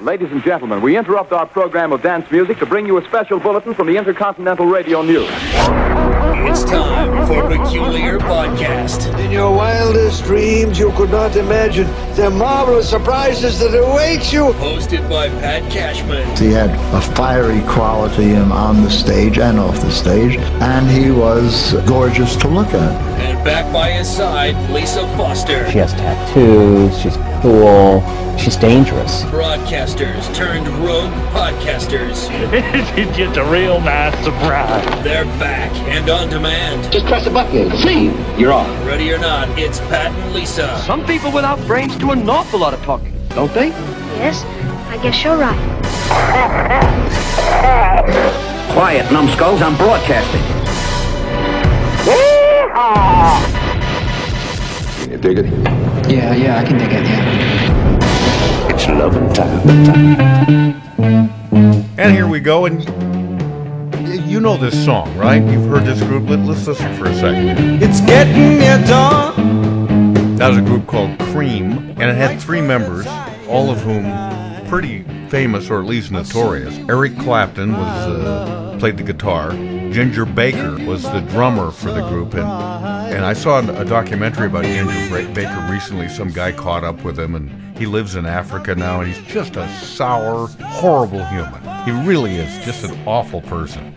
Ladies and gentlemen, we interrupt our program of dance music to bring you a special bulletin from the Intercontinental Radio News. It's time for Peculiar Podcast. In your wildest dreams, you could not imagine the marvelous surprises that await you. Hosted by Pat Cashman. He had a fiery quality on the stage and off the stage, and he was gorgeous to look at. And back by his side, Lisa Foster. She has tattoos, she's cool, she's dangerous. Broadcasters turned rogue podcasters. it's just a real nice surprise. They're back and on demand. Just press a button. See, you're on. Ready or not, it's Pat and Lisa. Some people without brains do an awful lot of talking, don't they? Yes, I guess you're right. Quiet, numbskulls, I'm broadcasting. Can you dig it? Yeah, yeah, I can dig it, yeah. It's loving time. And here we go, and you know this song, right? You've heard this group. Let, us listen for a second. It's getting near dawn. That was a group called Cream, and it had three members, all of whom pretty famous or at least notorious. Eric Clapton was uh, played the guitar. Ginger Baker was the drummer for the group, and and I saw a documentary about Andrew Baker recently. Some guy caught up with him, and he lives in Africa now, and he's just a sour, horrible human. He really is just an awful person.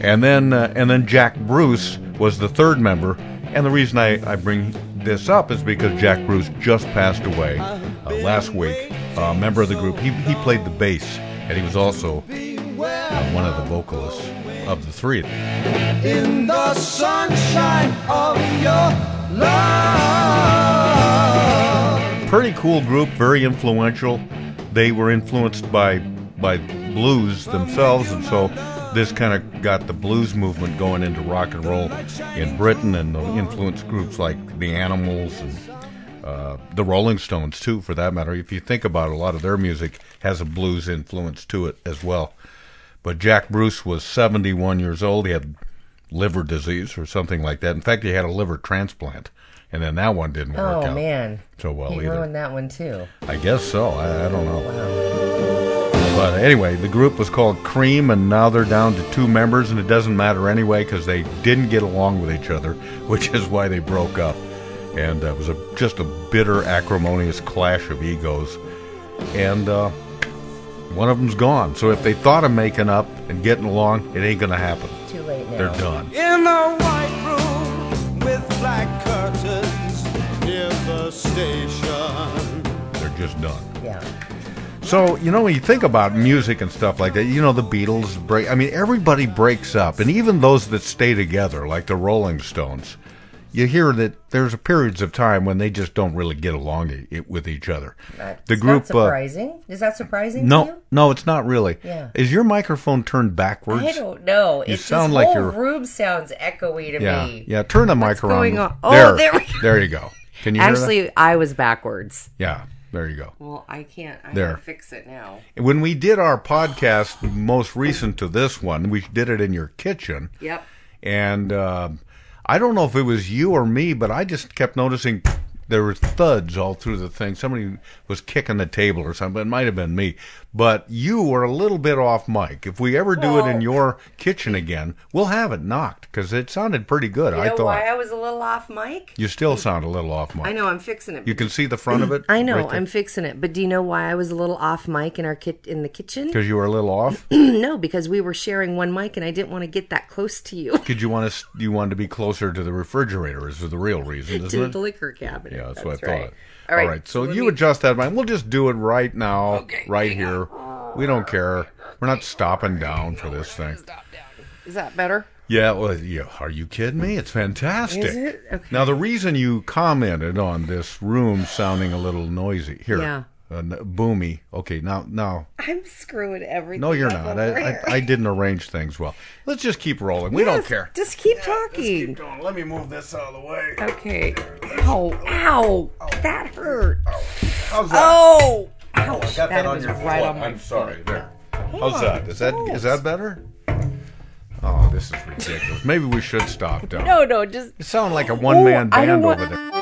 And then uh, and then Jack Bruce was the third member, and the reason I, I bring this up is because Jack Bruce just passed away uh, last week. A member of the group, he he played the bass, and he was also uh, one of the vocalists of the three. In the sunshine of your love. Pretty cool group, very influential. They were influenced by by blues themselves, and so this kind of got the blues movement going into rock and roll in Britain, and influenced groups like the Animals and uh, the Rolling Stones too, for that matter. If you think about it, a lot of their music has a blues influence to it as well. But Jack Bruce was 71 years old. He had liver disease or something like that. In fact, he had a liver transplant, and then that one didn't work Oh out man, so well he either. ruined that one too. I guess so. I, I don't know. Wow. But anyway, the group was called Cream, and now they're down to two members, and it doesn't matter anyway because they didn't get along with each other, which is why they broke up. And uh, it was a, just a bitter, acrimonious clash of egos. And uh, one of them's gone. So if they thought of making up and getting along, it ain't going to happen. Too late now. They're done. In a white room with black curtains near the station. They're just done. Yeah. So you know when you think about music and stuff like that, you know the Beatles break. I mean, everybody breaks up, and even those that stay together, like the Rolling Stones, you hear that there's periods of time when they just don't really get along i- i- with each other. That's the group, not uh. Is that surprising to no, you? no, it's not really. Yeah. Is your microphone turned backwards? I don't know. You It's sound this like whole you're- room sounds echoey to Yeah, me. yeah. Turn the What's mic around. going on? Oh, there, there we go. there you go. Can you hear that? Actually, I was backwards. Yeah, there you go. Well, I can't. I There. gotta fix it now. When we did our podcast, most recent to this one, we did it in your kitchen. Yep. And um I don't know if it was you or me, but I just kept noticing there were thuds all through the thing. Somebody was kicking the table or something. It might have been me. But you were a little bit off mic. If we ever do it in your kitchen again, we'll have it knocked because it sounded pretty good. You I know thought. why I was a little off mic? You still sound a little off mic. I know I'm fixing it. You can see the front of it. I know I'm fixing it, but do you know why I was a little off mic in our kit in the kitchen? because you were a little off. no, because we were sharing one mic, and I didn't want to get that close to you Did you want to? You wanted to be closer to the refrigerator. Is the real reason, isn't to it? the liquor cabinet. Yeah, that's, that's what I right. thought. All right, So, let you me- adjust that mind. We'll just do it right now, right here. We don't care. We're not stopping down for this thing. Is that better? Yeah, well, yeah. Are you kidding me? It's fantastic. Is it? Okay. Now, the reason you commented on this room sounding a little noisy here, Yeah. uh, boomy. Okay, now, now, I'm screwing everything. no, you're not. I. I, I didn't arrange things well. Let's just keep rolling. We don't care. Just keep talking. Going. Let me move this out of the way. Okay. Ow! Ow! That hurt. How's that? Oh! Oh, I got that, on was your right foot. on I'm sorry. There. Hang How's on, that? Is that is that better? Oh, this is ridiculous. Maybe we should stop down. No, no, just You sound like a one man Oh, band don't over there.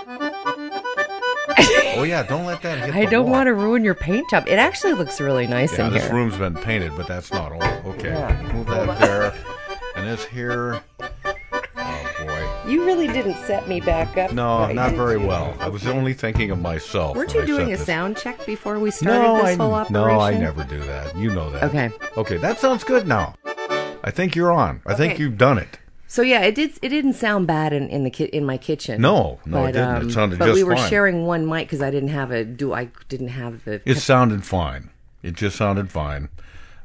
Oh yeah, don't let that hit I don't wall. want to ruin your paint job. It actually looks really nice Yeah, in this here. This room's been painted, but that's not all. Okay, Yeah. move that there, and this here. You really didn't set me back up. No, right, not very well. I was only thinking of myself. Weren't you doing a this. sound check before we started No, this I, whole operation? no, I never do that. You know that. Okay. Okay, that sounds good now. I think you're on. I think you've done it. So yeah, it did. It didn't sound bad in, in the ki- in my kitchen. No, no, it but, didn't. It um, sounded but just we were fine. sharing one mic because I didn't have a do. I didn't have the. It sounded fine. It just sounded fine.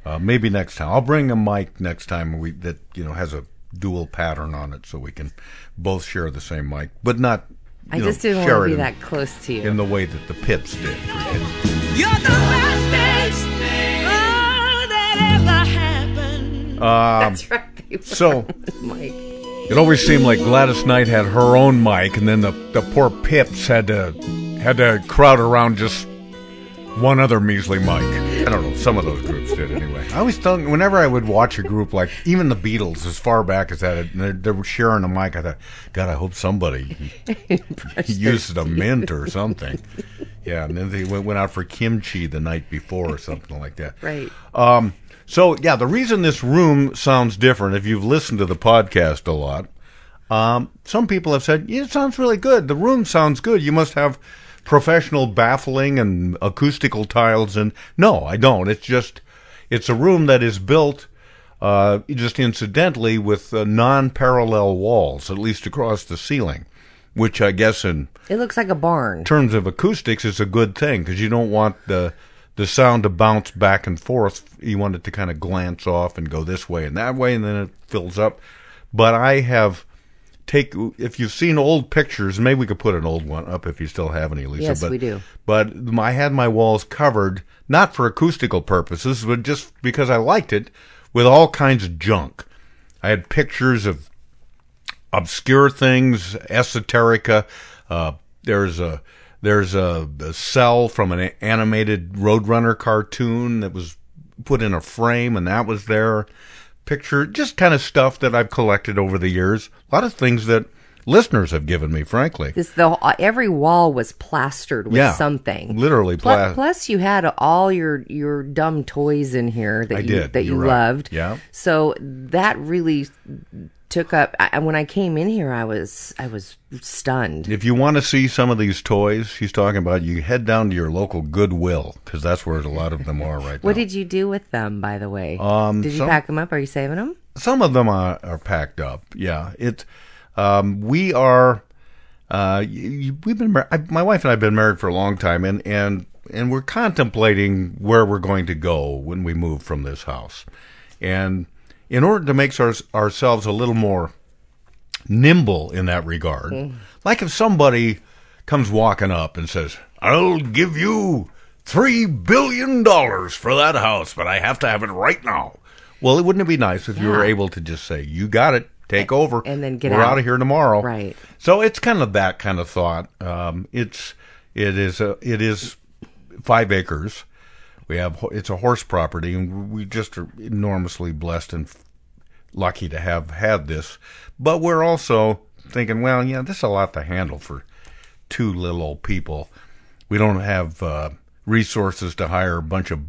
Uh, maybe next time I'll bring a mic next time we that you know has a dual pattern on it, so we can both share the same mic, but not. I know, just didn't share want to be that close to you. in the way that the Pips did. for you. You're the best thing that ever happened. Um, That's right. they were so- on the mic. It always seemed like Gladys Knight had her own mic, and then the, the poor Pips had to had to crowd around just one other measly mic. I don't know. Some of those groups did anyway. I always thought whenever I would watch a group like even the Beatles, as far back as that, and they, they were sharing a mic. I thought, God, I hope somebody used a mint or something. Yeah, and then they went, went out for kimchi the night before or something like that. Right. Um, so yeah, the reason this room sounds different, if you've listened to the podcast a lot, um, some people have said yeah, it sounds really good. The room sounds good. You must have professional baffling and acoustical tiles. And no, I don't. It's just it's a room that is built uh, just incidentally with uh, non-parallel walls, at least across the ceiling, which I guess in It looks like a barn. terms of acoustics is a good thing because you don't want the the sound to bounce back and forth. You want it to kind of glance off and go this way and that way, and then it fills up. But I have take if you've seen old pictures, maybe we could put an old one up if you still have any, Lisa. Yes, but, we do. But I had my walls covered not for acoustical purposes, but just because I liked it with all kinds of junk. I had pictures of obscure things, esoterica. Uh, there's a there's a, a cell from an animated Roadrunner cartoon that was put in a frame, and that was there. Picture, just kind of stuff that I've collected over the years. A lot of things that listeners have given me, frankly. This the uh, every wall was plastered with Yeah, something. literally Plu- pla- plus, you had all your your dumb toys in here that I you did, that you you're right. loved. Yeah. So that really took up. I, when I came in here, I was I was stunned. If you want to see some of these toys she's talking about, you head down to your local Goodwill because that's where a lot of them are right What now. What did you do with them, by the way? Um, did you some- pack them up? Are you saving them? some of them are, are packed up. Yeah, it. Um, we are. Uh, we've been. I, my wife and I have been married for a long time, and and and we're contemplating where we're going to go when we move from this house, and in order to make our, ourselves a little more nimble in that regard, like if somebody comes walking up and says, "I'll give you three billion dollars for that house, but I have to have it right now." Well, it wouldn't it be nice if you were able to just say, "You got it, take over," and then get We're out. out of here tomorrow, Right. So it's kind of that kind of thought. Um, it's it is a, it is five acres. We have it's a horse property, and we just are enormously blessed and lucky to have had this. But we're also thinking, well, yeah, this is a lot to handle for two little old people. We don't have uh, resources to hire a bunch of,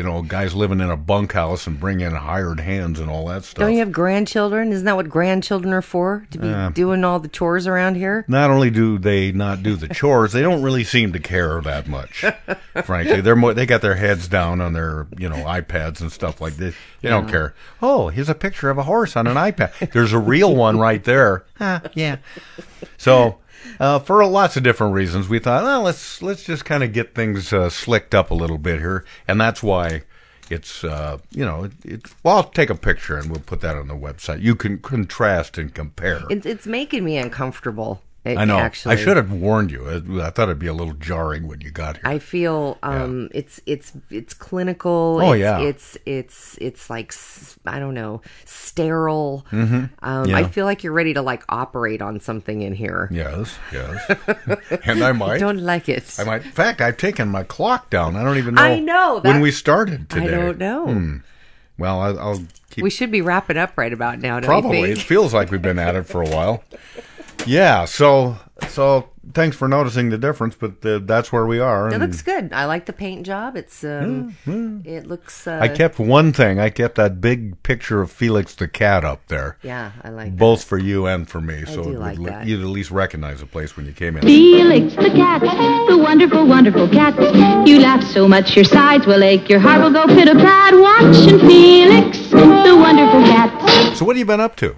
you know, guys living in a bunkhouse and bring in hired hands and all that stuff. Don't you have grandchildren? Isn't that what grandchildren are for? To be Uh, doing all the chores around here? not only do they not do the chores, they don't really seem to care that much. frankly, they're more, they got their heads down on their you know iPads and stuff like this. They don't care. Oh, here's a picture of a horse on an iPad. There's a real one right there. Ah, yeah. So. Uh, for lots of different reasons, we thought, well, let's let's just kind of get things uh, slicked up a little bit here, and that's why it's uh, you know it. Well, I'll take a picture and we'll put that on the website. You can contrast and compare. It's it's making me uncomfortable. It, I know. Actually, I should have warned you. I, I thought it'd be a little jarring when you got here. I feel um, it's it's it's clinical. Oh, it's, yeah. It's it's it's like I don't know, sterile. Mhm. Um, Yeah. I feel like you're ready to like operate on something in here. yes, yes. and I might. I don't like it. I might. In fact, I've taken my clock down. I don't even know. I know, when we started today. I don't know. Hmm. Well, I, I'll keep. we should be wrapping up right about now. Don't probably. It feels like we've been at it for a while. Yeah. So So thanks for noticing the difference, but uh, that's where we are. It looks good. I like the paint job. It's um, it looks. Uh, I kept one thing. I kept that big picture of Felix the cat up there. Yeah, I like both for you and for me. I so do it like li- that. you'd at least recognize the place when you came in. Felix the cat, the wonderful, wonderful cat. You laugh so much your sides will ache, your heart will go pit-a-pat. Watching Felix, the wonderful cat. So what have you been up to?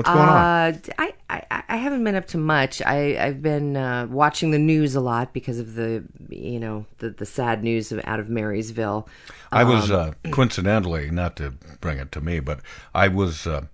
What's going on? Uh, I, I I haven't been up to much. I I've been uh, watching the news a lot because of the you know the the sad news of, out of Marysville. I was Um, uh, coincidentally, not to bring it to me, but I was. Uh,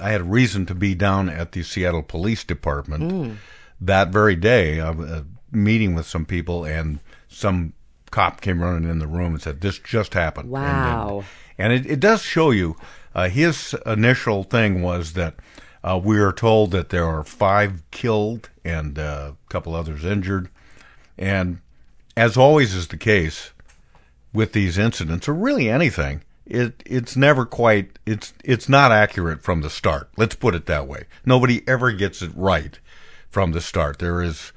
I had a reason to be down at the Seattle Police Department Mm. that very day. I was uh, meeting with some people, and some cop came running in the room and said, "This just happened." And, Wow. and, and it, it does show you. Uh, his initial thing was that uh, we are told that there are five killed and uh, a couple others injured, and as always is the case with these incidents, or really anything, it it's never quite it's it's not accurate from the start. Let's put it that way. Nobody ever gets it right from the start. There is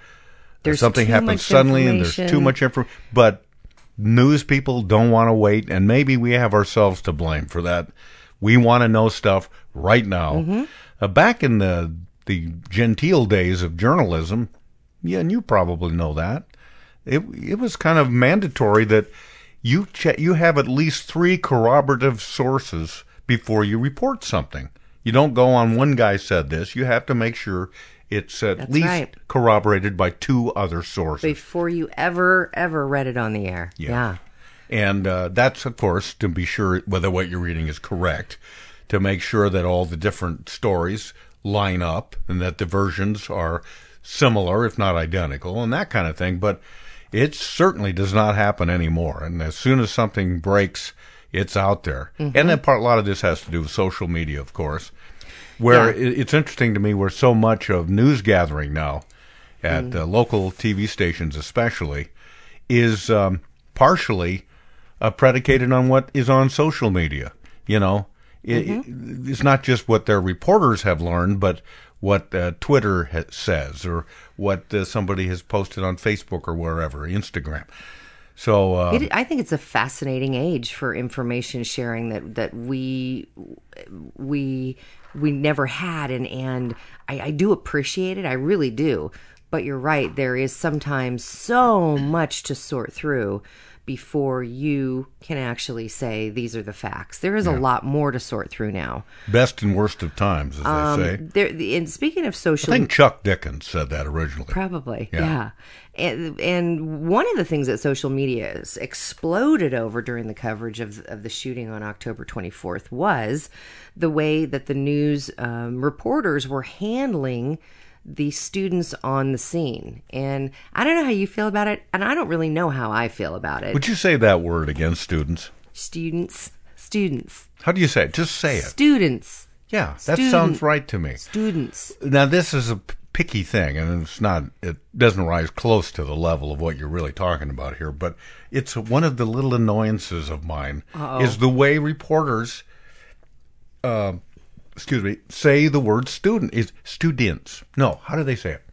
There's something happens suddenly, and there's too much info. But news people don't want to wait, and maybe we have ourselves to blame for that. We want to know stuff right now. Mm-hmm. Uh, back in the the genteel days of journalism, yeah, and you probably know that it it was kind of mandatory that you che- you have at least three corroborative sources before you report something. You don't go on one guy said this. You have to make sure it's at That's least right. corroborated by two other sources. before you ever ever read it on the air. Yeah. And uh, that's, of course, to be sure whether what you're reading is correct, to make sure that all the different stories line up and that the versions are similar, if not identical, and that kind of thing. But it certainly does not happen anymore. And as soon as something breaks, it's out there. Mhm. And then part, a lot of this has to do with social media, of course, where Yeah. it, it's interesting to me where so much of news gathering now at Mm. uh, local TV stations, especially, is um, partially uh, predicated on what is on social media. You know, it, Mm-hmm. it's not just what their reporters have learned, but what uh, Twitter ha- says or what uh, somebody has posted on Facebook or wherever, Instagram. So uh, It, I think it's a fascinating age for information sharing that that we we we never had, and and I, I do appreciate it. I really do. But you're right. There is sometimes so much to sort through before you can actually say these are the facts. There is a lot more to sort through now. best and worst of times, as Um, they say. there, and speaking of social, I think Chuck Dickens said that originally. Probably, Yeah. yeah. And and one of the things that social media has exploded over during the coverage of of the shooting on October 24th was the way that the news um, reporters were handling the students on the scene. And I don't know how you feel about it, and I don't really know how I feel about it. Would you say that word again, students? students, students, How do you say it? Just say it. students. Yeah, that Student- sounds right to me. Students. Now this is a picky thing, and it's not. It doesn't rise close to the level of what you're really talking about here. But it's one of the little annoyances of mine Uh-oh. is the way reporters, uh, excuse me, say the word student is students. No, how do they say it?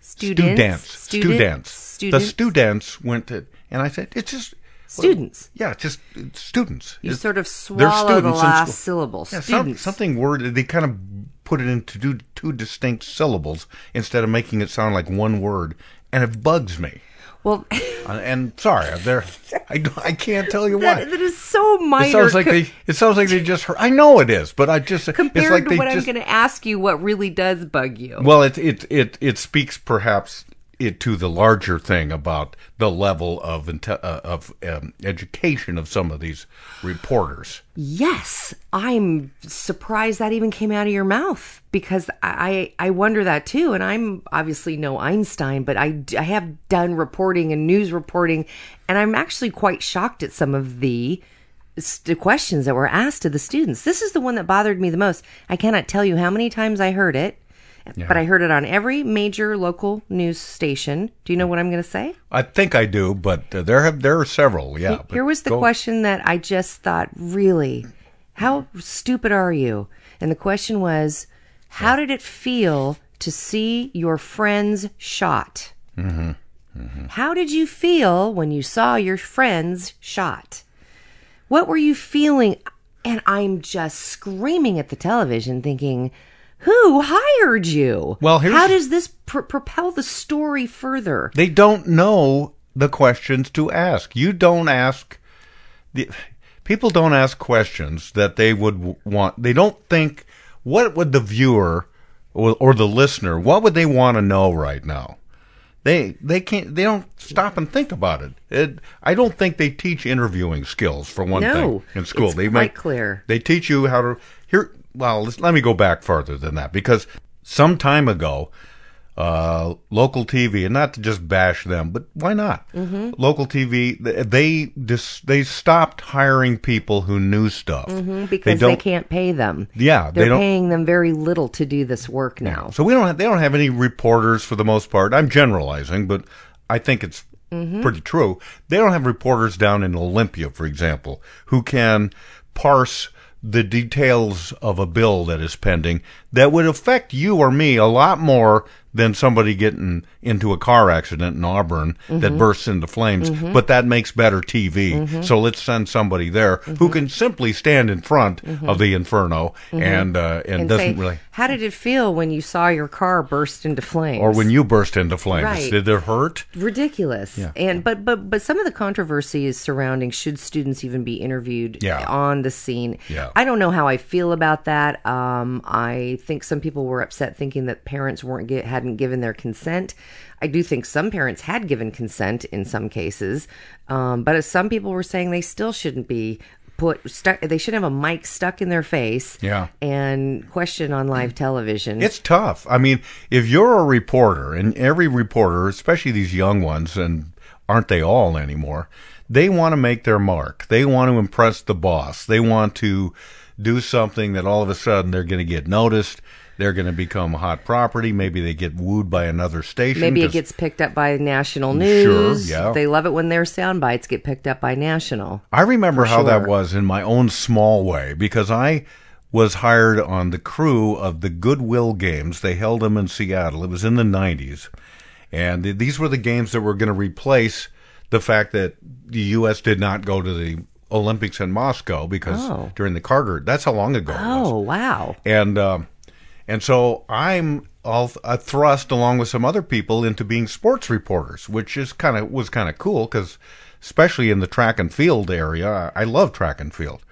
Students. Students. Students. Students. The Students. went to, and I said it's just Students. yeah, it's just it's students. You It's- sort of swallow the last syllable. Yeah, some, Students. something word they kind of put it into two, two distinct syllables instead of making it sound like one word, and it bugs me. Well, Uh, and sorry, there, I, I can't tell you why. that, that is so minor. it sounds like they. It sounds like they just heard. I know it is, but I just compared it's like to what I'm going to ask you, what really does bug you? Well, it it it it speaks perhaps it to the larger thing about the level of uh, of um, education of some of these reporters. yes, I'm surprised that even came out of your mouth because I I wonder that too. And I'm obviously no Einstein, but I I have done reporting and news reporting, and I'm actually quite shocked at some of the. s- The questions that were asked to the students. This is the one that bothered me the most. I cannot tell you how many times I heard it, but I heard it on every major local news station. Do you know what I'm going to say? I think I do, but uh, there have there are several. Yeah. Here was the go- question that I just thought, really, how stupid are you? And the question was, how did it feel to see your friends shot. Mm-hmm. How did you feel when you saw your friends shot? What were you feeling? And I'm just screaming at the television thinking, who hired you? Well, here's- how does this pr- propel the story further? They don't know the questions to ask. You don't ask the people don't ask questions that they would want. They don't think what would the viewer or, or the listener what would they want to know right now. They they can't they don't stop and think about it. it I don't think they teach interviewing skills for one No, thing in school. it's they quite make clear. They teach you how to here. Well, let me go back farther than that because some time ago, uh, local TV, and not to just bash them, but why not? Mhm. Local TV, th- they just they stopped hiring people who knew stuff hmm because they, don't- can't pay them. Yeah, they they're don't- paying them very little to do this work now. So we don't have, they don't have any reporters for the most part. I'm generalizing, but I think it's Mhm. pretty true. They don't have reporters down in Olympia, for example, who can parse the details of a bill that is pending that would affect you or me a lot more than somebody getting into a car accident in Auburn that Mhm. bursts into flames. Mhm. But that makes better TV. Mhm. So let's send somebody there who can simply stand in front Mhm. of the inferno Mhm. and uh, and, doesn't say, really How did it feel when you saw your car burst into flames? or when you burst into flames. Right. Did it hurt? ridiculous Yeah. and but but but some of the controversies surrounding should students even be interviewed Yeah. on the scene Yeah. i don't know how i feel about that um i think some people were upset thinking that parents weren't get, hadn't given their consent i do think some parents had given consent in some cases um but some people were saying they still shouldn't be put stuck they should have a mic stuck in their face Yeah. and question on live television It's tough. I mean, if you're a reporter, and every reporter, especially these young ones, and aren't they all anymore, they want to make their mark. They want to impress the boss. They want to do something that all of a sudden they're going to get noticed. They're going to become hot property. Maybe they get wooed by another station. Maybe it gets picked up by national news. Sure, yeah. They love it when their sound bites get picked up by national. I remember how that was in my own small way because I was hired on the crew of the Goodwill Games. They held them in Seattle. It was in the 90s. And th- these were the games that were going to replace the fact that the U.S. did not go to the Olympics in Moscow because Oh. during the Carter, that's how long ago it was. Oh, wow. And um, and so I'm all uh, thrust along with some other people into being sports reporters, which is kind of was kind of cool because especially in the track and field area, I love track and field.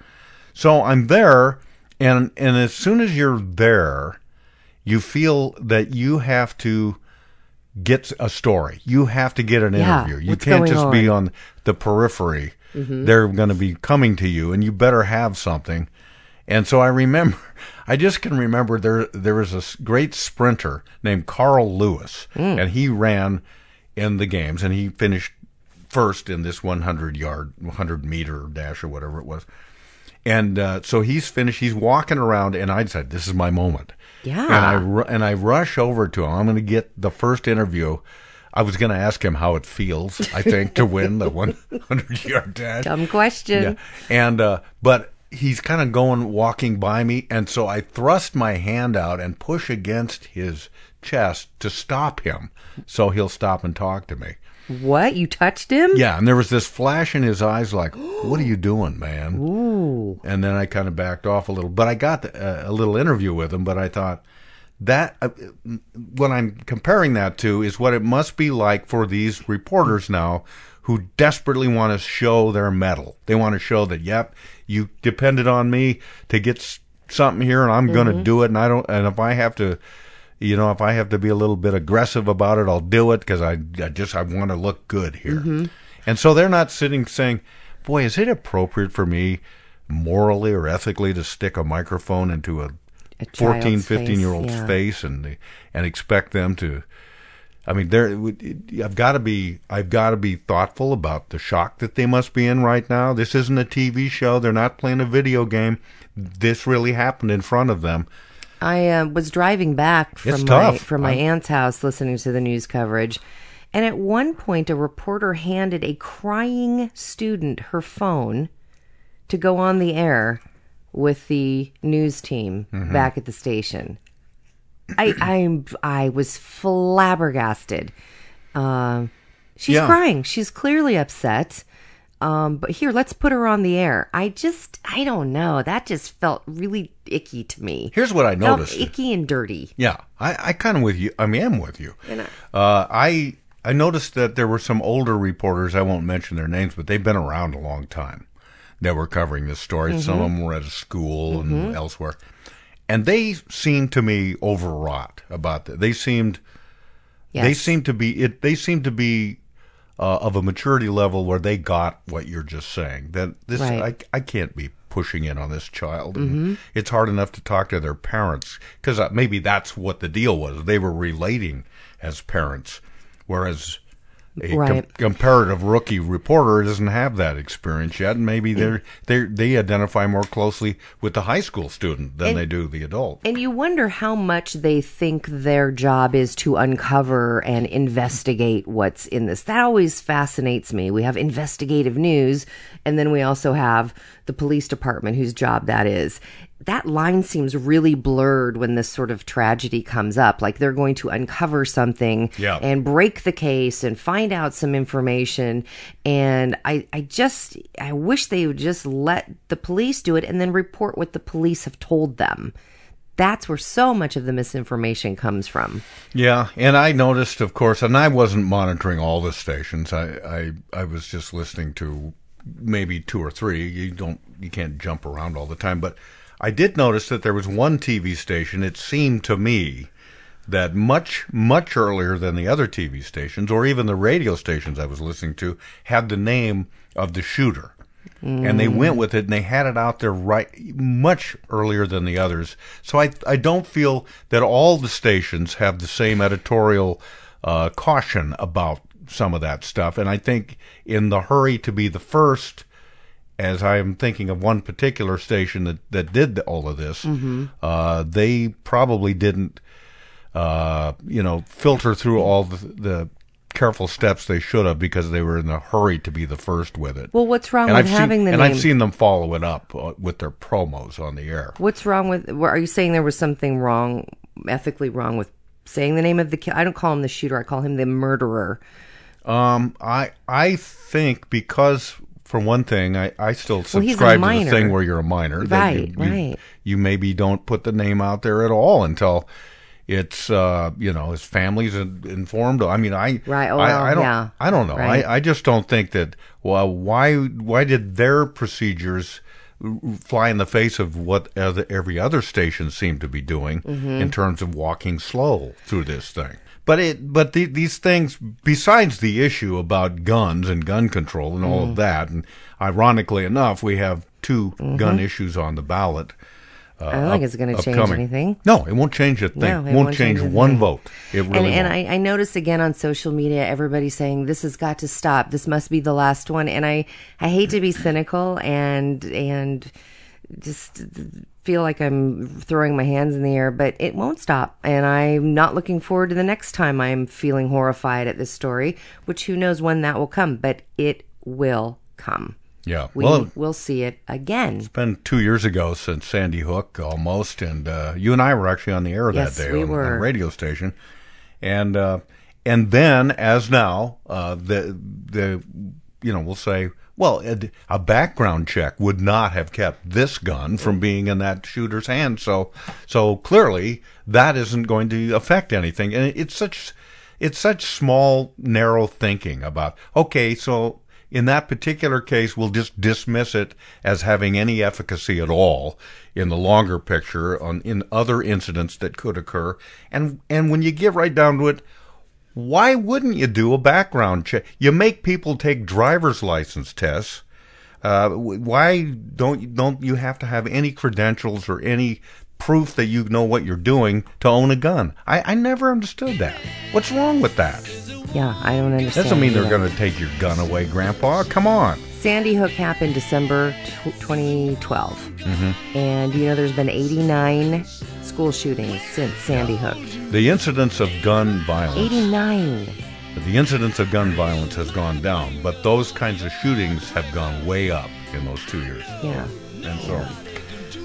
So I'm there, and and as soon as you're there, you feel that you have to get a story. You have to get an Yeah, interview. You can't just be on? on the periphery. Mhm. They're going to be coming to you, and you better have something. And so I remember, I just can remember there there was a great sprinter named Carl Lewis, Mm. and he ran in the games, and he finished first in this 100 yard, 100 meter dash or whatever it was. And uh, so he's finished. He's walking around, and I said, "This is my moment." Yeah. And I and I rush over to him. I'm going to get the first interview. I was going to ask him how it feels. I think to win the 100 yard dash. Dumb question. Yeah. And uh, but he's kind of going walking by me, and so I thrust my hand out and push against his chest to stop him, so he'll stop and talk to me. What? You touched him? Yeah, and there was this flash in his eyes, like, "What are you doing, man?" Ooh. And then I kind of backed off a little, but I got the, uh, a little interview with him. But I thought that uh, what I'm comparing that to is what it must be like for these reporters now who desperately want to show their mettle. They want to show that, yep, you depended on me to get something here, and I'm going to Mhm. do it. And I don't. And if I have to. You know, if I have to be a little bit aggressive about it, I'll do it because I, I just I want to look good here. Mhm. And so they're not sitting saying, "Boy, is it appropriate for me morally or ethically to stick a microphone into a, A 14, child's 15 year old's face, yeah. face and and expect them to I mean, there. I've got to be. I've got to be thoughtful about the shock that they must be in right now. This isn't a TV show. They're not playing a video game. This really happened in front of them. I uh, was driving back from my from my I'm- aunt's house, listening to the news coverage, and at one point, a reporter handed a crying student her phone to go on the air with the news team Mhm. back at the station. I I'm I was flabbergasted. Um, she's Yeah. crying. She's clearly upset. Um, but here, let's put her on the air. I just, I don't know. That just felt really icky to me. Here's what I Felt noticed. icky and dirty. Yeah, I, I kind of with you. I mean, am with you. And I- Uh, I I noticed that there were some older reporters. I won't mention their names, but they've been around a long time. That were covering this story. Some of them were at a school and elsewhere, and they seemed to me overwrought about that. They seemed they seemed to be it. They seemed to be uh, of a maturity level where they got what you're just saying. That this Right. I I can't be pushing in on this child. And It's hard enough to talk to their parents because uh, maybe that's what the deal was. They were relating as parents, whereas. A com- comparative rookie reporter doesn't have that experience yet, and maybe they they they identify more closely with the high school student than And- they do the adult. And you wonder how much they think their job is to uncover and investigate what's in this. That always fascinates me. We have investigative news, and then we also have the police department whose job that is. That line seems really blurred when this sort of tragedy comes up. Like they're going to uncover something Yeah. and break the case and find out some information. And I, I just, I wish they would just let the police do it and then report what the police have told them. That's where so much of the misinformation comes from. Yeah, and I noticed, of course, and I wasn't monitoring all the stations. I, I, I was just listening to maybe two or three. You don't, you can't jump around all the time. But I did notice that there was one TV station. It seemed to me that much, much earlier than the other TV stations, or even the radio stations I was listening to, had the name of the shooter. And they went with it and they had it out there right much earlier than the others. So I I don't feel that all the stations have the same editorial uh, caution about some of that stuff. And I think in the hurry to be the first, as I am thinking of one particular station that, that did all of this, uh, they probably didn't, uh, you know, filter through all the, the careful steps they should have because they were in a hurry to be the first with it. Well, what's wrong and with I've having seen, the and name? I've seen them follow it up uh, with their promos on the air. What's wrong with? Are you saying there was something wrong, ethically wrong with saying the name of the kid? I don't call him the shooter. I call him the murderer. Um, I I think because for one thing, I, I still Well, subscribe to the thing where you're a minor. that you- Right, you, right. You maybe don't put the name out there at all until it's uh you know his family's informed. I mean, I Right, oh, I, well, I don't yeah. I don't know. Right. I I just don't think that. Well, why why did their procedures? fly in the face of what every other station seemed to be doing Mm-hmm. in terms of walking slow through this thing. But it, but the, these things, besides the issue about guns and gun control and all Mm. of that, and ironically enough, we have 2 Mm-hmm. gun issues on the ballot. Uh, I don't think it's going to change anything. No, it won't change a thing. No, it won't won't change change one vote. It really and and. I, I noticed again on social media, everybody saying this has got to stop. This must be the last one. And I, I hate to be cynical and and just feel like I'm throwing my hands in the air, but it won't stop. And I'm not looking forward to the next time I'm feeling horrified at this story, which who knows when that will come, but it will come. yeah. We well, will see it again. it's been two years ago since Sandy Hook almost, and uh, you and I were actually on the air Yes, that day we on, on were. a radio station, and uh, and then as now uh, the the you know we'll say well a, background check would not have kept this gun from being in that shooter's hand, so so clearly that isn't going to affect anything, and it's such it's such small narrow thinking about okay so in that particular case, we'll just dismiss it as having any efficacy at all in the longer picture on in other incidents that could occur. And and when you get right down to it, why wouldn't you do a background check? You make people take driver's license tests. Uh, why don't don't you have to have any credentials or any proof that you know what you're doing to own a gun? I, I never understood that. What's wrong with that? Yeah, I don't understand. Doesn't mean they're going to take your gun away, Grandpa. Come on. Sandy Hook happened December tw 2012. Mm-hmm. And you know, there's been 89 school shootings since Sandy Hook. The incidence of gun violence, 89. the incidence of gun violence has gone down, but those kinds of shootings have gone way up in those two years. Yeah. And so,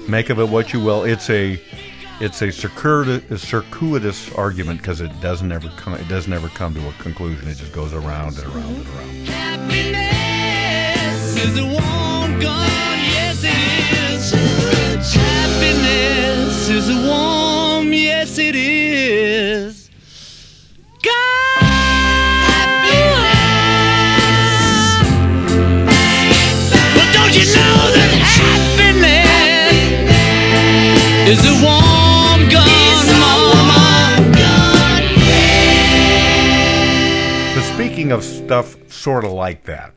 make of it what you will. It's a, it's a circuitous, a circuitous argument because it doesn't ever come. It doesn't ever come to a conclusion. It just goes around and around and around. Of stuff sort of like that,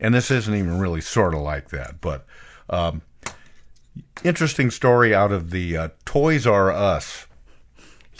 and this isn't even really sort of like that, but um, interesting story out of the uh, Toys R Us,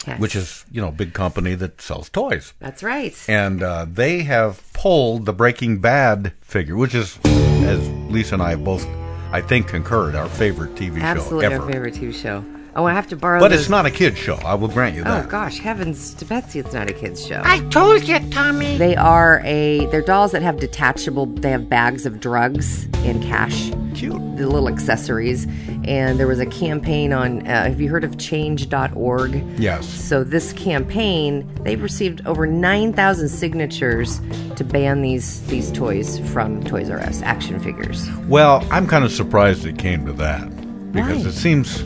Yes. which is you know a big company that sells toys. That's right. and uh, they have pulled the Breaking Bad figure, which is, as Lisa and I have both, I think, concurred, our favorite TV show. Absolutely our ever. favorite TV show. Oh, I have to borrow. But those- it's not a kid show. I will grant you that. Oh gosh, heavens to Betsy! It's not a kids show. I told you, Tommy. They are a they're dolls that have detachable. They have bags of drugs and cash. Cute. The little accessories. And there was a campaign on. Uh, have you heard of Change.org? Yes. So this campaign, they've received over nine thousand signatures to ban these these toys from Toys R Us action figures. Well, I'm kind of surprised it came to that because Why? it seems,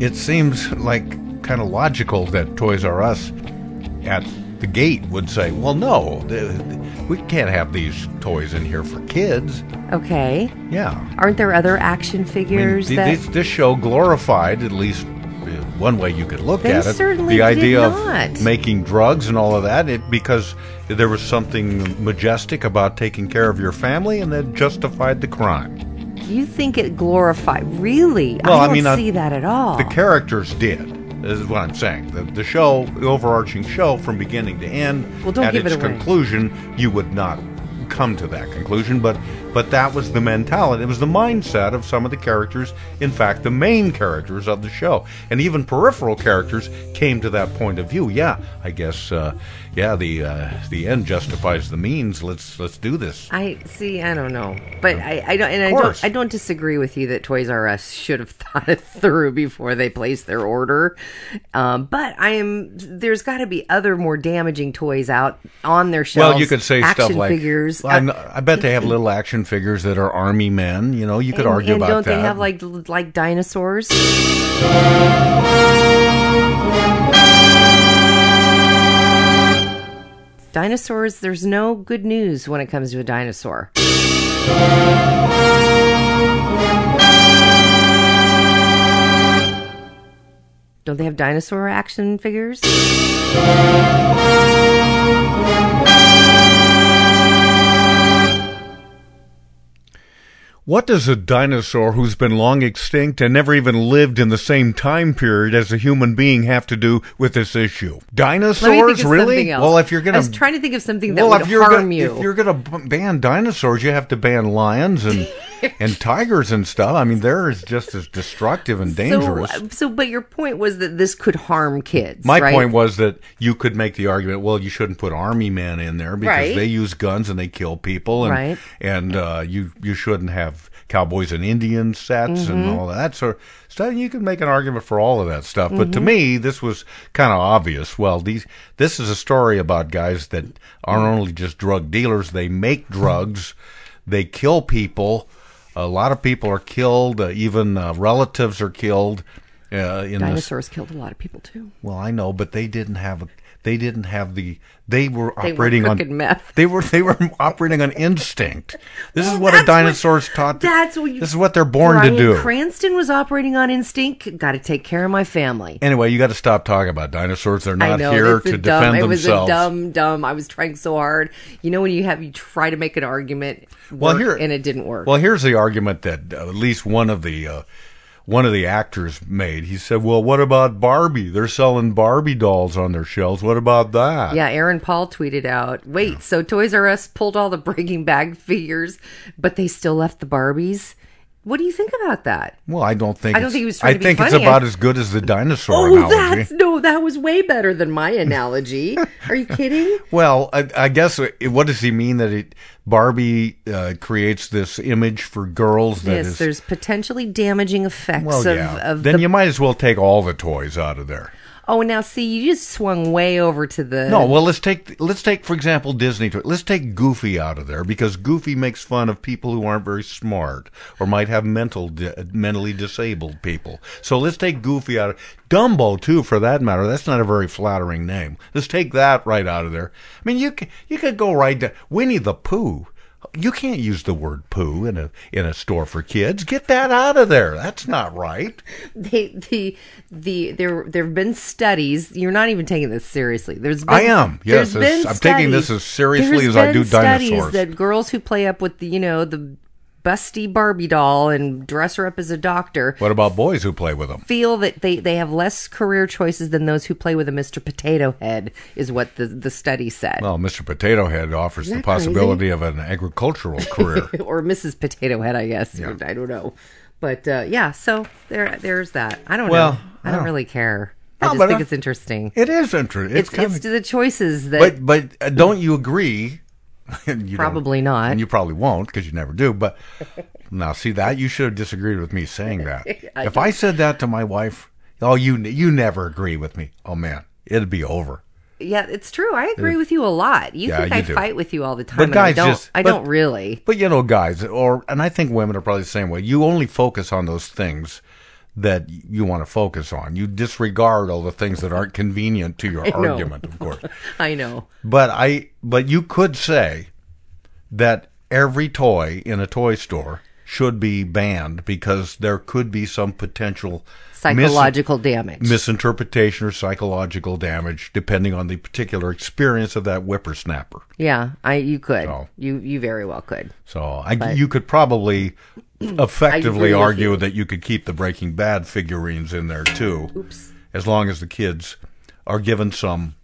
it seems like kind of logical that Toys R Us at the gate would say, "Well, no, we can't have these toys in here for kids." Okay. Yeah. Aren't there other action I mean, figures th- that? this, this show glorified, at least uh, one way you could look They at it, certainly the idea of making drugs and all of that, it, because there was something majestic about taking care of your family, and that justified the crime. You think it glorified? Really? Well, I I don't mean, uh, see that at all. The characters did. Is what I'm saying. The, the show, the overarching show, from beginning to end, Well, at it its away. conclusion, you would not come to that conclusion. But but that was the mentality. It was the mindset of some of the characters. In fact, the main characters of the show, and even peripheral characters, came to that point of view. Yeah, I guess. Uh, yeah, the uh, the end justifies the means. Let's let's do this. I see. I don't know, but I, I don't, and I don't, I don't disagree with you that Toys R Us should have thought it through before they placed their order. Um, but I am. There's got to be other more damaging toys out on their shelves. Well, you could say action stuff like, figures. I, kn- I bet they have little action figures that are army men. You know, you could and, argue and about don't that. they have like like dinosaurs? Dinosaurs, there's no good news when it comes to a dinosaur. Don't they have dinosaur action figures? What does a dinosaur who's been long extinct and never even lived in the same time period as a human being have to do with this issue? Let me think Dinosaurs, really? Well, if you're gonna, I was trying to think of something that well, would if you're harm gonna, you. if you're gonna ban dinosaurs, you have to ban lions and and tigers and stuff. I mean, they're just as destructive and dangerous. So, so, but your point was that this could harm kids. My right? point was that you could make the argument, well, you shouldn't put army men in there because Right. they use guns and they kill people, and Right. and uh, you you shouldn't have cowboys and Indian sets and Mhm. all that sort of stuff. You can make an argument for all of that stuff, but to Mhm. me, this was kind of obvious. Well, these this is a story about guys that aren't only just drug dealers; they make drugs, they kill people. A lot of people are killed. Uh, even uh, relatives are killed. Uh, this Dinosaurs killed a lot of people too. well, I know, but they didn't have a, they didn't have the they were They were operating on meth. They were they were operating on instinct. This is what a dinosaur's taught. To, That's what you. this is what they're born Bryan to do. Cranston was operating on instinct. Got to take care of my family. anyway, you got to stop talking about dinosaurs. They're not know here to dumb, defend It was themselves. a dumb, dumb. I was trying so hard. You know when you have you try to make an argument, Well, here and it didn't work. Well, here's the argument that uh, at least one of the uh, one of the actors made. He said, "Well, what about Barbie? They're selling Barbie dolls on their shelves. What about that?" Yeah, Aaron Paul tweeted out, "Wait, so Toys R Us pulled all the Breaking Bad figures, but they still left the Barbies." What do you think about that? Well, I don't think. I don't think he was trying I to be think it's funny. about as good as the dinosaur Oh, analogy. that's no, that was way better than my analogy. Are you kidding? Well, I, I guess uh, what does he mean that it Barbie uh, creates this image for girls that is yes, there's potentially damaging effects well, of, yeah. of then the. you might as well take all the toys out of there. Oh, now see, you just swung way over to the. No, well, let's take let's take for example Disney. Let's take Goofy out of there because Goofy makes fun of people who aren't very smart or might have mental mentally disabled people. So let's take Goofy out of Dumbo too, for that matter. That's not a very flattering name. Let's take that right out of there. I mean, you c- you could go right to Winnie the Pooh. You can't use the word poo in a in a store for kids. Get that out of there. That's not right. They, the the there there have been studies. You're not even taking this seriously. There's been, I am. Yes, there's it's- been I'm taking this as seriously there's as I do studies dinosaurs. That girls who play up with the you know the busty Barbie doll and dress her up as a doctor What about boys who play with them? feel that they, they have less career choices than those who play with a Mr. Potato Head, is what the, the study said. Well, Mr. Potato Head offers the that crazy? possibility of an agricultural career. or Mrs. Potato Head, I guess. Yeah. I don't know. But uh, yeah, so there there's that. I don't Well, know. I don't really care. No, I just but think I- it's interesting. it is interesting. It's, It's, it's of, the choices that but but uh, don't you agree? Probably not. and you probably won't because you never do. But now, see that you should have disagreed with me saying that. I if I said that to my wife, oh, you you never agree with me. Oh man, it'd be over. yeah, it's true. I agree with you a lot. You Yeah, think you I do. fight with you all the time, But and I guys don't. just- I but- don't really. But you know, guys, or and I think women are probably the same way. You only focus on those things that you want to focus on. You disregard all the things that aren't convenient to your argument, of course. I know. But I but you could say that every toy in a toy store should be banned because there could be some potential mis- Psychological damage. misinterpretation or psychological damage depending on the particular experience of that whippersnapper. yeah, I you could. So- You you very well could. So I, you could probably effectively argue you. that you could keep the Breaking Bad figurines in there too, Oops. as long as the kids are given some,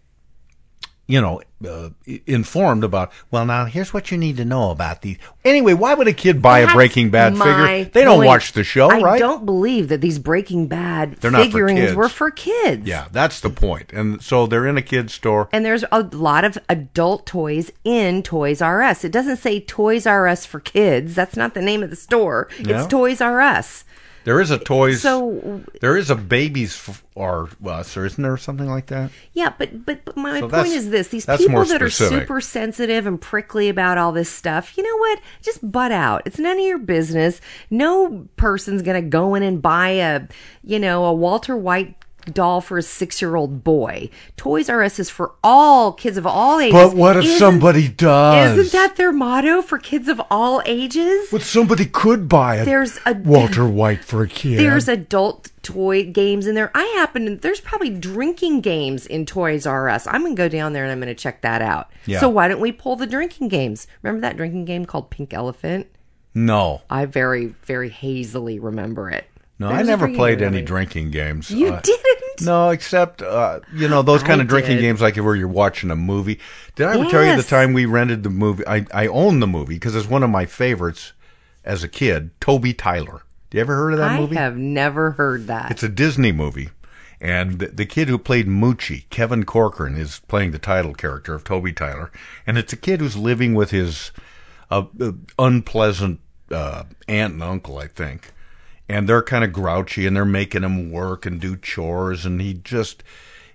you know, uh, informed about. Well, now here's what you need to know about these. Anyway, why would a kid buy a Breaking Bad figure? They don't point. watch the show, I right? I don't believe that these Breaking Bad They're not for figurines were for kids. Yeah, that's the point. And so they're in a kid's store. And there's a lot of adult toys in Toys R Us. It doesn't say Toys R Us for kids. That's not the name of the store. It's Toys R Us. There is a toys. So- there is a babies f- or us, or isn't there something like that? Yeah, but but, but my So point is this: these people that are super sensitive and prickly about all this stuff, you know what? Just butt out. It's none of your business. No person's gonna go in and buy a, you know, a Walter White doll for a six-year-old boy. Toys R Us is for all kids of all ages. But what if Isn't- somebody does? Isn't that their motto for kids of all ages? But somebody could buy a There's a- Walter White for a kid. There's adult toy games in there. I happen to, there's probably drinking games in Toys R Us. I'm going to go down there and I'm going to check that out. Yeah. So why don't we pull the drinking games? Remember that drinking game called Pink Elephant? no, I very, very hazily remember it. No. There I never played any drinking games. You Uh, didn't? No, except uh, you know those kind I of drinking did. games, like where you're watching a movie. Did I ever tell you the time we rented the movie? I I own the movie because it's one of my favorites as a kid. Toby Tyler. Do you ever heard of that I movie? I have never heard that. It's a Disney movie. And the, the kid who played Moochie, Kevin Corcoran, is playing the title character of Toby Tyler. And it's a kid who's living with his uh, uh, unpleasant uh, aunt and uncle, I think. And they're kind of grouchy and they're making him work and do chores. And he just.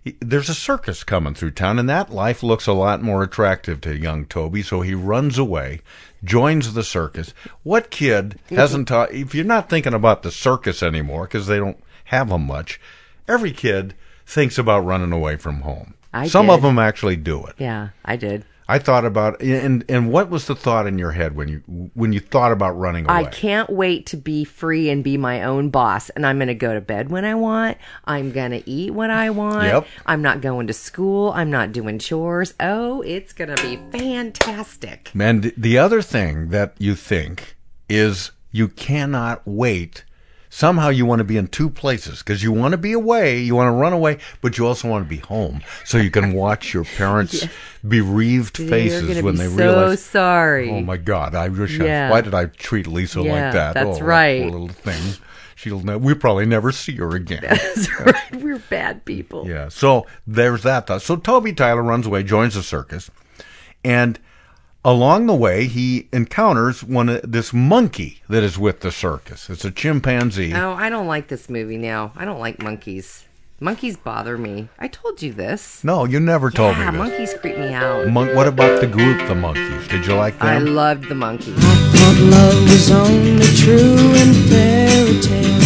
he- There's a circus coming through town, and that life looks a lot more attractive to young Toby. So he runs away, joins the circus. What kid hasn't taught? If you're not thinking about the circus anymore, because they don't have them much, every kid thinks about running away from home. I Some of them actually do it. yeah, I did. I thought about and and what was the thought in your head when you when you thought about running away? I can't wait to be free and be my own boss. And I'm going to go to bed when I want. I'm going to eat what I want. Yep. I'm not going to school. I'm not doing chores. Oh, it's going to be fantastic. And the other thing that you think is you cannot wait somehow you want to be in two places because you want to be away, you want to run away, but you also want to be home so you can watch your parents' bereaved faces when be they so realize. Oh sorry. Oh my God! I wish. Yeah. I, why did I treat Lisa Yeah, like that? that's oh, that right. Poor little thing. She'll. Ne- we probably never see her again. That's right. We're bad people. Yeah. So there's that thought. So Toby Tyler runs away, joins the circus, and along the way he encounters one of this monkey that is with the circus. It's a chimpanzee. Oh, I don't like this movie now. I don't like monkeys. Monkeys bother me. I told you this. No, you never told yeah, me this. monkeys creep me out. Mon- what about the group, the monkeys? Did you like them? I loved the monkeys. I Thought love was only true in fairy tales.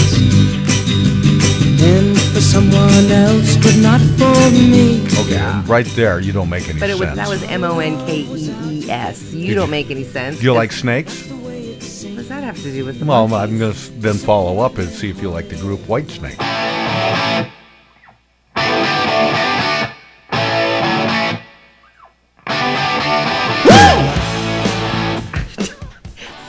And for someone else, but not for me. okay, and right there, you don't make any But it was sense. that was M O N K E E S. You Did don't you- make any sense. Do you like snakes? What does that have to do with the Well? I'm going to then follow up and see if you like the group Whitesnake.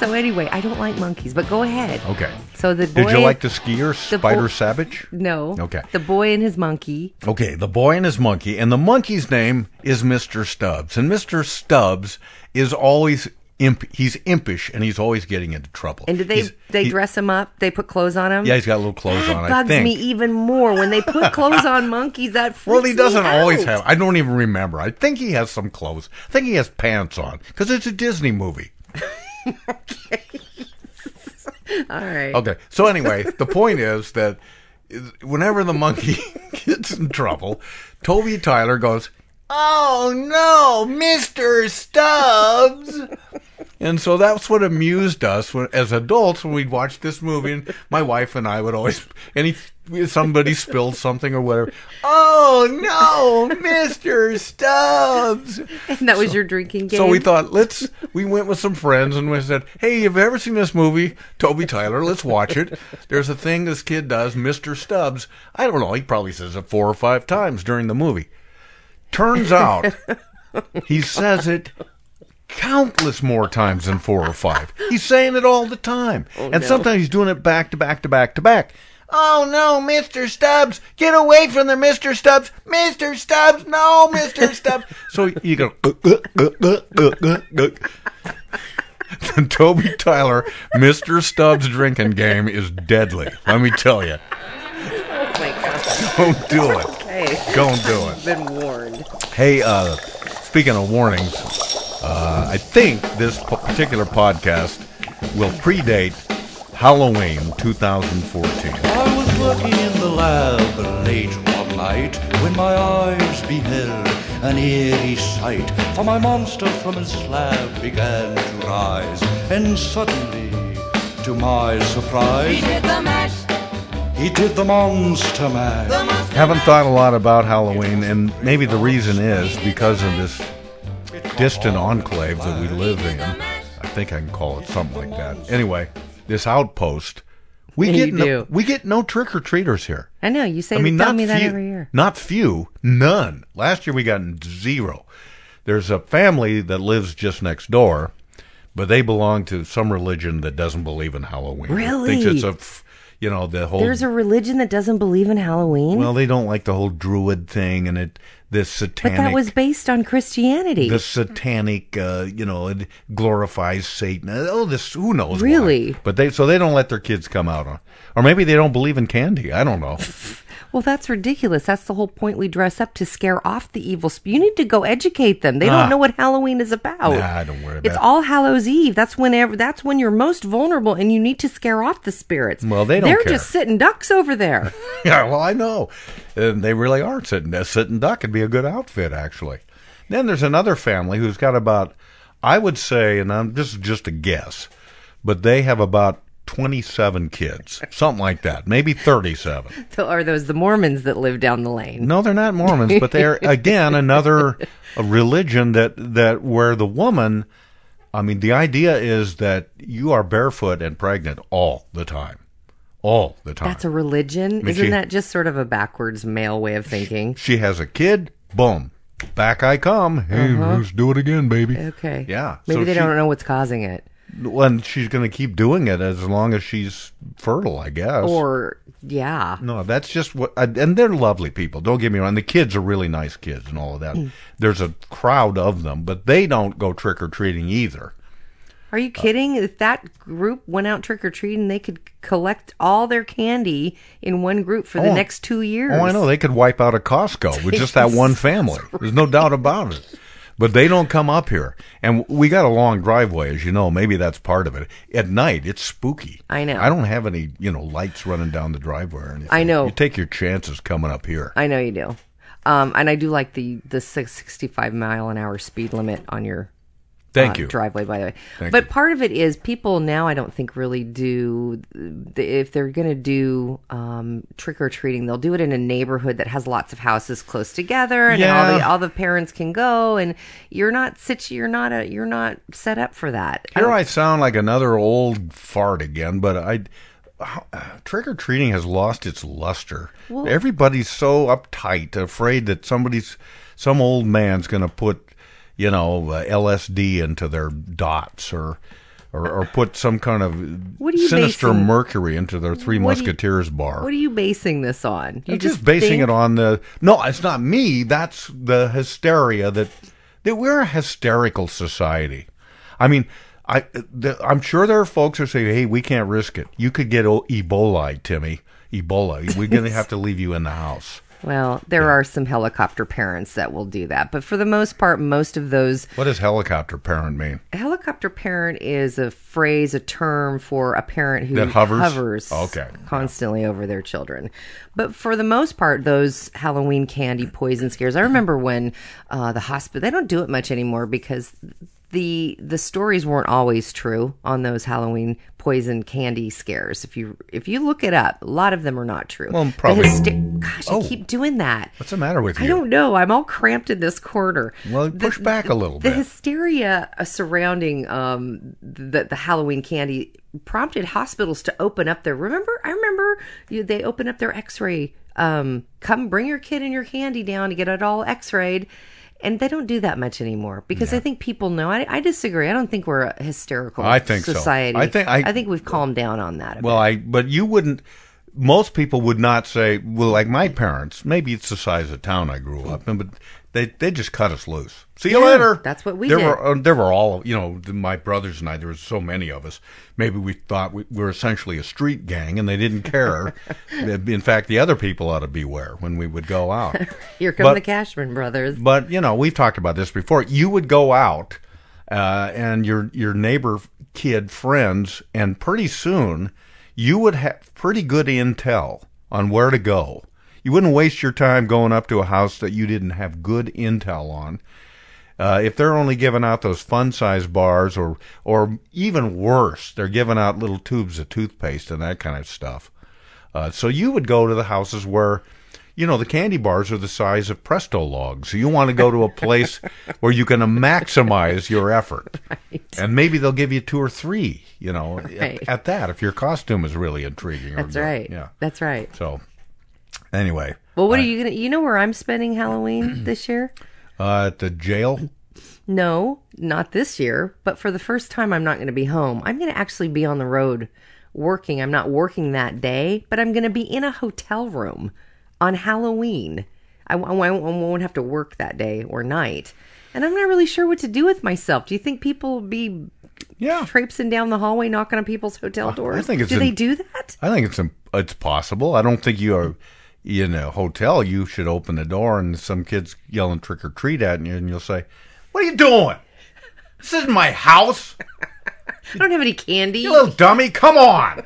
So anyway, I don't like monkeys, but go ahead. Okay. So the boy, Did you like the skier, the Spider bo- Sabich? No. Okay. The boy and his monkey. Okay, the boy and his monkey, and the monkey's name is Mr. Stubbs, and Mr. Stubbs is always imp. He's impish, and he's always getting into trouble. And did they He's- they he- dress him up? They put clothes on him. Yeah, he's got little clothes that on. I bugs me even more when they put clothes on monkeys. That freaks Well, he doesn't always out. have. I don't even remember. I think he has some clothes. I think he has pants on because it's a Disney movie. All right. Okay. So anyway, the point is that whenever the monkey gets in trouble, Toby Tyler goes, "Oh no, Mister Stubbs!" And so that's what amused us when, as adults when we'd watch this movie. And my wife and I would always, any somebody spilled something or whatever. Oh no, Mister Stubbs! And that was your drinking game. So we thought, let's. We went with some friends and we said, "Hey, have you ever seen this movie, Toby Tyler? Let's watch it." There's a thing this kid does, Mister Stubbs. I don't know. He probably says it four or five times during the movie. Turns out, he says it countless more times than four or five. He's saying it all the time, and no. sometimes he's doing it back to back to back to back. Oh no, Mr. Stubbs, get away from there, Mr. Stubbs, Mr. Stubbs, no, Mr. Stubbs. So you go, uh, the Toby Tyler, Mr. Stubbs drinking game is deadly. Let me tell you. Oh my god. Don't do it. Okay. Don't do it. Been warned. Hey, uh, speaking of warnings, uh, I think this particular podcast will predate Halloween 2014. I was working in the lab late one night when my eyes beheld an eerie sight. For my monster from his slab began to rise, and suddenly, to my surprise, He did the mash. he did the monster mash. Haven't thought a lot about Halloween, and maybe the reason is because of this distant enclave that we live in. I think I can call it something like that. Anyway, this outpost, we get no, do. we get no trick or treaters here. I know you say I mean, tell me that every year. Not few, none. Last year we got zero. There's a family that lives just next door, but they belong to some religion that doesn't believe in Halloween. Really? Thinks it's a, f- you know, the whole. There's a religion that doesn't believe in Halloween. well, they don't like the whole druid thing and it this satanic but satanic. that was based on Christianity. the satanic, uh, you know, it glorifies Satan. Oh, this who knows? why. Really? But they so they don't let their kids come out on, or maybe they don't believe in candy. I don't know. well, that's ridiculous. That's the whole point. We dress up to scare off the evil. Sp- you need to go educate them. They Ah. don't know what Halloween is about. Nah, don't worry about It's it. All Hallows Eve. That's whenever. That's when you're most vulnerable, and you need to scare off the spirits. Well, they don't They're care. just sitting ducks over there. yeah, well, I know. And they really are sitting sitting duck would be a good outfit actually. Then there's another family who's got about I would say, and I'm is just a guess, but they have about 27 kids, something like that, maybe 37. So are those the Mormons that live down the lane? No, they're not Mormons, but they're again another a religion that that where the woman. I mean, the idea is that you are barefoot and pregnant all the time, all the time. That's a religion. mean, Isn't she- that just sort of a backwards male way of thinking? she has a kid, boom, back I come. Hey, Uh-huh. let's do it again, baby. Okay. Yeah. Maybe so they she- don't know what's causing it. Well, she's going to keep doing it as long as she's fertile, I guess. Or yeah, no, that's just what. And they're lovely people. Don't get me wrong. The kids are really nice kids and all of that. Mm. There's a crowd of them, but they don't go trick or treating either. Are you kidding? If that group went out trick or treating, they could collect all their candy in one group for the Oh. next two years. Oh, I know. They could wipe out a Costco with just that one family. There's no doubt about it. But they don't come up here. And we got a long driveway, as you know. Maybe that's part of it. At night, it's spooky. I know. I don't have any, you know, lights running down the driveway or anything. I know. You take your chances coming up here. I know you do. Um, and I do like the the six- 65 mile an hour speed limit on your Thank uh, you. driveway. By the way, Thank but you. part of it is people now. I don't think really do if they're going to do um, trick or treating, they'll do it in a neighborhood that has lots of houses close together, and all the all the parents can go. And you're not sit you're not a you're not set up for that. Here I sound like another old fart again, but I trick or treating has lost its luster. Well- Everybody's so uptight, afraid that somebody's some old man's going to put, you know, uh, LSD into their dots or. Or, or put some kind of What are you sinister basing- mercury into their Three do you- Musketeers bar. What are you basing this on? You I'm just, basing it on the no it's not me that's the hysteria that that we're a hysterical society i mean i the, i'm sure there are folks who say hey we can't risk it you could get o- ebola timmy ebola we're going to have to leave you in the house Well, there are some helicopter parents that will do that, but for the most part, most of those what does helicopter parent mean helicopter parent is a phrase, a term for a parent who That hovers? Okay. constantly over their children. But for the most part, those Halloween candy poison scares. I remember when uh, the hospital. They don't do it much anymore because the the stories weren't always true on those Halloween poison candy scares. If you if you look it up, a lot of them are not true. Well, The probably- hyster- Gosh, Oh. I keep doing that. what's the matter with you I don't know. I'm all cramped in this corner. well push back a little The bit The hysteria uh, surrounding um, the the Halloween candy prompted hospitals to open up their. Remember, I remember you, they opened up their X-ray. Um, come bring your kid and your candy down to get it all X-rayed, and they don't do that much anymore because I think people know. I, I disagree. I don't think we're a hysterical. I think so. society. I think- I- I think we've calmed down on that. A Well, I but you wouldn't. Most people would not say, well, like my parents. Maybe it's the size of town I grew up in, but they they just cut us loose. See you Yeah, later. that's what we there did. Were, uh, there were all you know. My brothers and I. There was so many of us. Maybe we thought we were essentially a street gang, and they didn't care. in fact, the other people ought to beware when we would go out. Here come But- the Cashman brothers. But you know, we've talked about this before. You would go out, uh, and your your neighbor kid friends, and pretty soon you would have pretty good intel on where to go. You wouldn't waste your time going up to a house that you didn't have good intel on. Uh, if they're only giving out those fun size bars, or or even worse, they're giving out little tubes of toothpaste and that kind of stuff. Uh, so you would go to the houses where, you know, the candy bars are the size of Presto logs. So you want to go to a place where you can maximize your effort, and maybe they'll give you two or three. You know, at- Right. at, that if your costume is really intriguing. That's good. right. Yeah. That's right. So, anyway, Well, what I- are you gonna? You know where I'm spending Halloween this year? uh, at the jail? No, not this year. But for the first time, I'm not going to be home. I'm going to actually be on the road working. I'm not working that day, but I'm going to be in a hotel room on Halloween. I, I won't- I won't have to work that day or night. And I'm not really sure what to do with myself. Do you think people will be yeah. traipsing down the hallway knocking on people's hotel doors? I think it's do in- they do that? I think it's it's possible. I don't think you are in a hotel. You should open the door and some kids yelling trick or treat at you, and you'll say, "What are you doing? This isn't my house, I don't have any candy. you little dummy. Come on."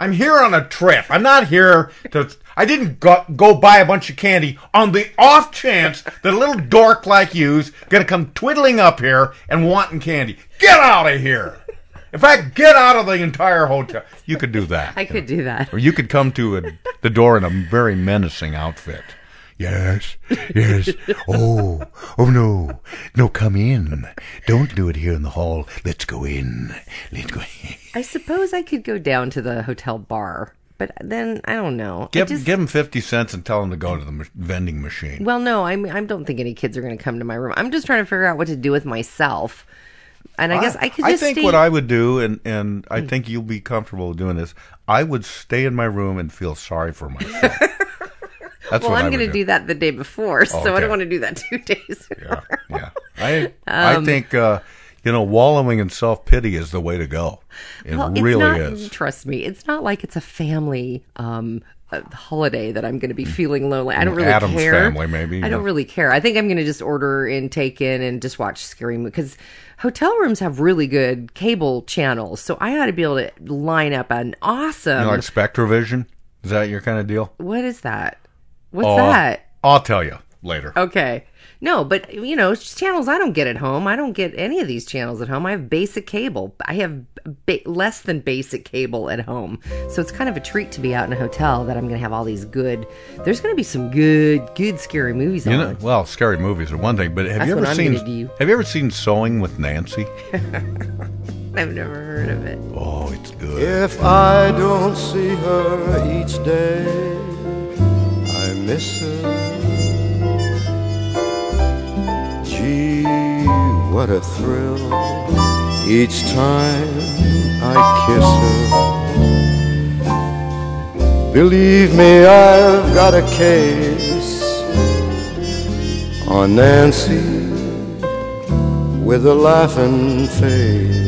I'm here on a trip. I'm not here to. I didn't go, go buy a bunch of candy on the off chance that a little dork like you's gonna come twiddling up here and wanting candy. Get out of here! In fact, get out of the entire hotel. You could do that. I could do that. Or you could come to a, the door in a very menacing outfit. Yes, yes. Oh, oh no. No, come in. Don't do it here in the hall. Let's go in. Let's go in. I suppose I could go down to the hotel bar, but then I don't know. I Give, just- give him 50 cents and tell him to go to the ma- vending machine. Well, no, I mean, I don't think any kids are going to come to my room. I'm just trying to figure out what to do with myself And I, guess I could I think stay. what I would do, and and I think you'll be comfortable doing this. I would stay in my room and feel sorry for myself. That's well, what I'm going to would do that the day before, so I don't want to do that two days. Yeah, yeah. I I Um, think uh, you know wallowing in self pity is the way to go. It well, really not, is. Trust me, it's not like it's a family um, a holiday that I'm going to be feeling lonely. I don't really Addams care. Family, maybe, I don't really care. I think I'm going to just order and take in and just watch scary movies because hotel rooms have really good cable channels, so I ought to be able to line up an awesome. You know, like SpectraVision. Is that your kind of deal? what is that? What's Oh, that? I'll tell you later. Okay. No, but you know, it's just channels I don't get at home. I don't get any of these channels at home. I have basic cable. I have ba- less than basic cable at home. So it's kind of a treat to be out in a hotel that I'm going to have all these good. There's going to be some good, good scary movies You on. know, well, scary movies are one thing, but have That's you ever what I'm seen? gonna. Have you ever seen Sewing with Nancy? I've never heard of it. Oh, it's good. If I don't see her each day, I miss her. What a thrill each time I kiss her. Believe me, I've got a case on Nancy with a laughing face.